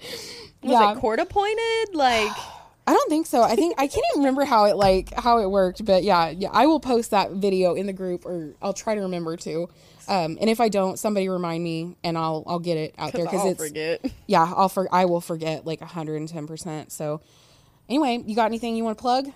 Was yeah it court appointed? Like, I don't think so. I think I can't even remember how it like how it worked, but yeah, yeah, I will post that video in the group, or I'll try to remember to. Um, and if I don't, somebody remind me, and I'll I'll get it out there because it's forget. yeah, I'll for I will forget like hundred and ten percent. So anyway, you got anything you want to plug?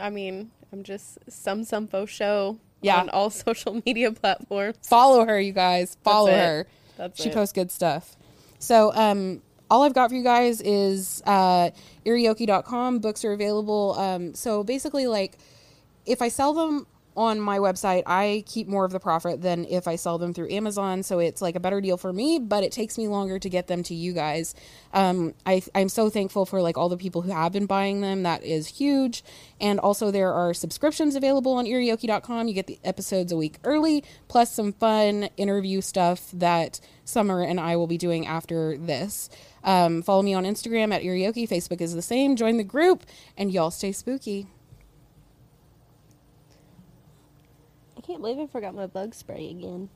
I mean, I'm just some Sumfo show Yeah. on all social media platforms. Follow her, you guys. Follow it. her. That's she it. posts good stuff. So, um, all I've got for you guys is uh, irioki.com. Books are available. Um, so basically, like, if I sell them on my website, I keep more of the profit than if I sell them through Amazon. So it's like a better deal for me, but it takes me longer to get them to you guys. Um, I, I'm so thankful for like all the people who have been buying them. That is huge. And also there are subscriptions available on irioki.com. You get the episodes a week early, plus some fun interview stuff that Summer and I will be doing after this. Um, follow me on Instagram at irioki. Facebook is the same. Join the group, and y'all stay spooky. I can't believe I forgot my bug spray again.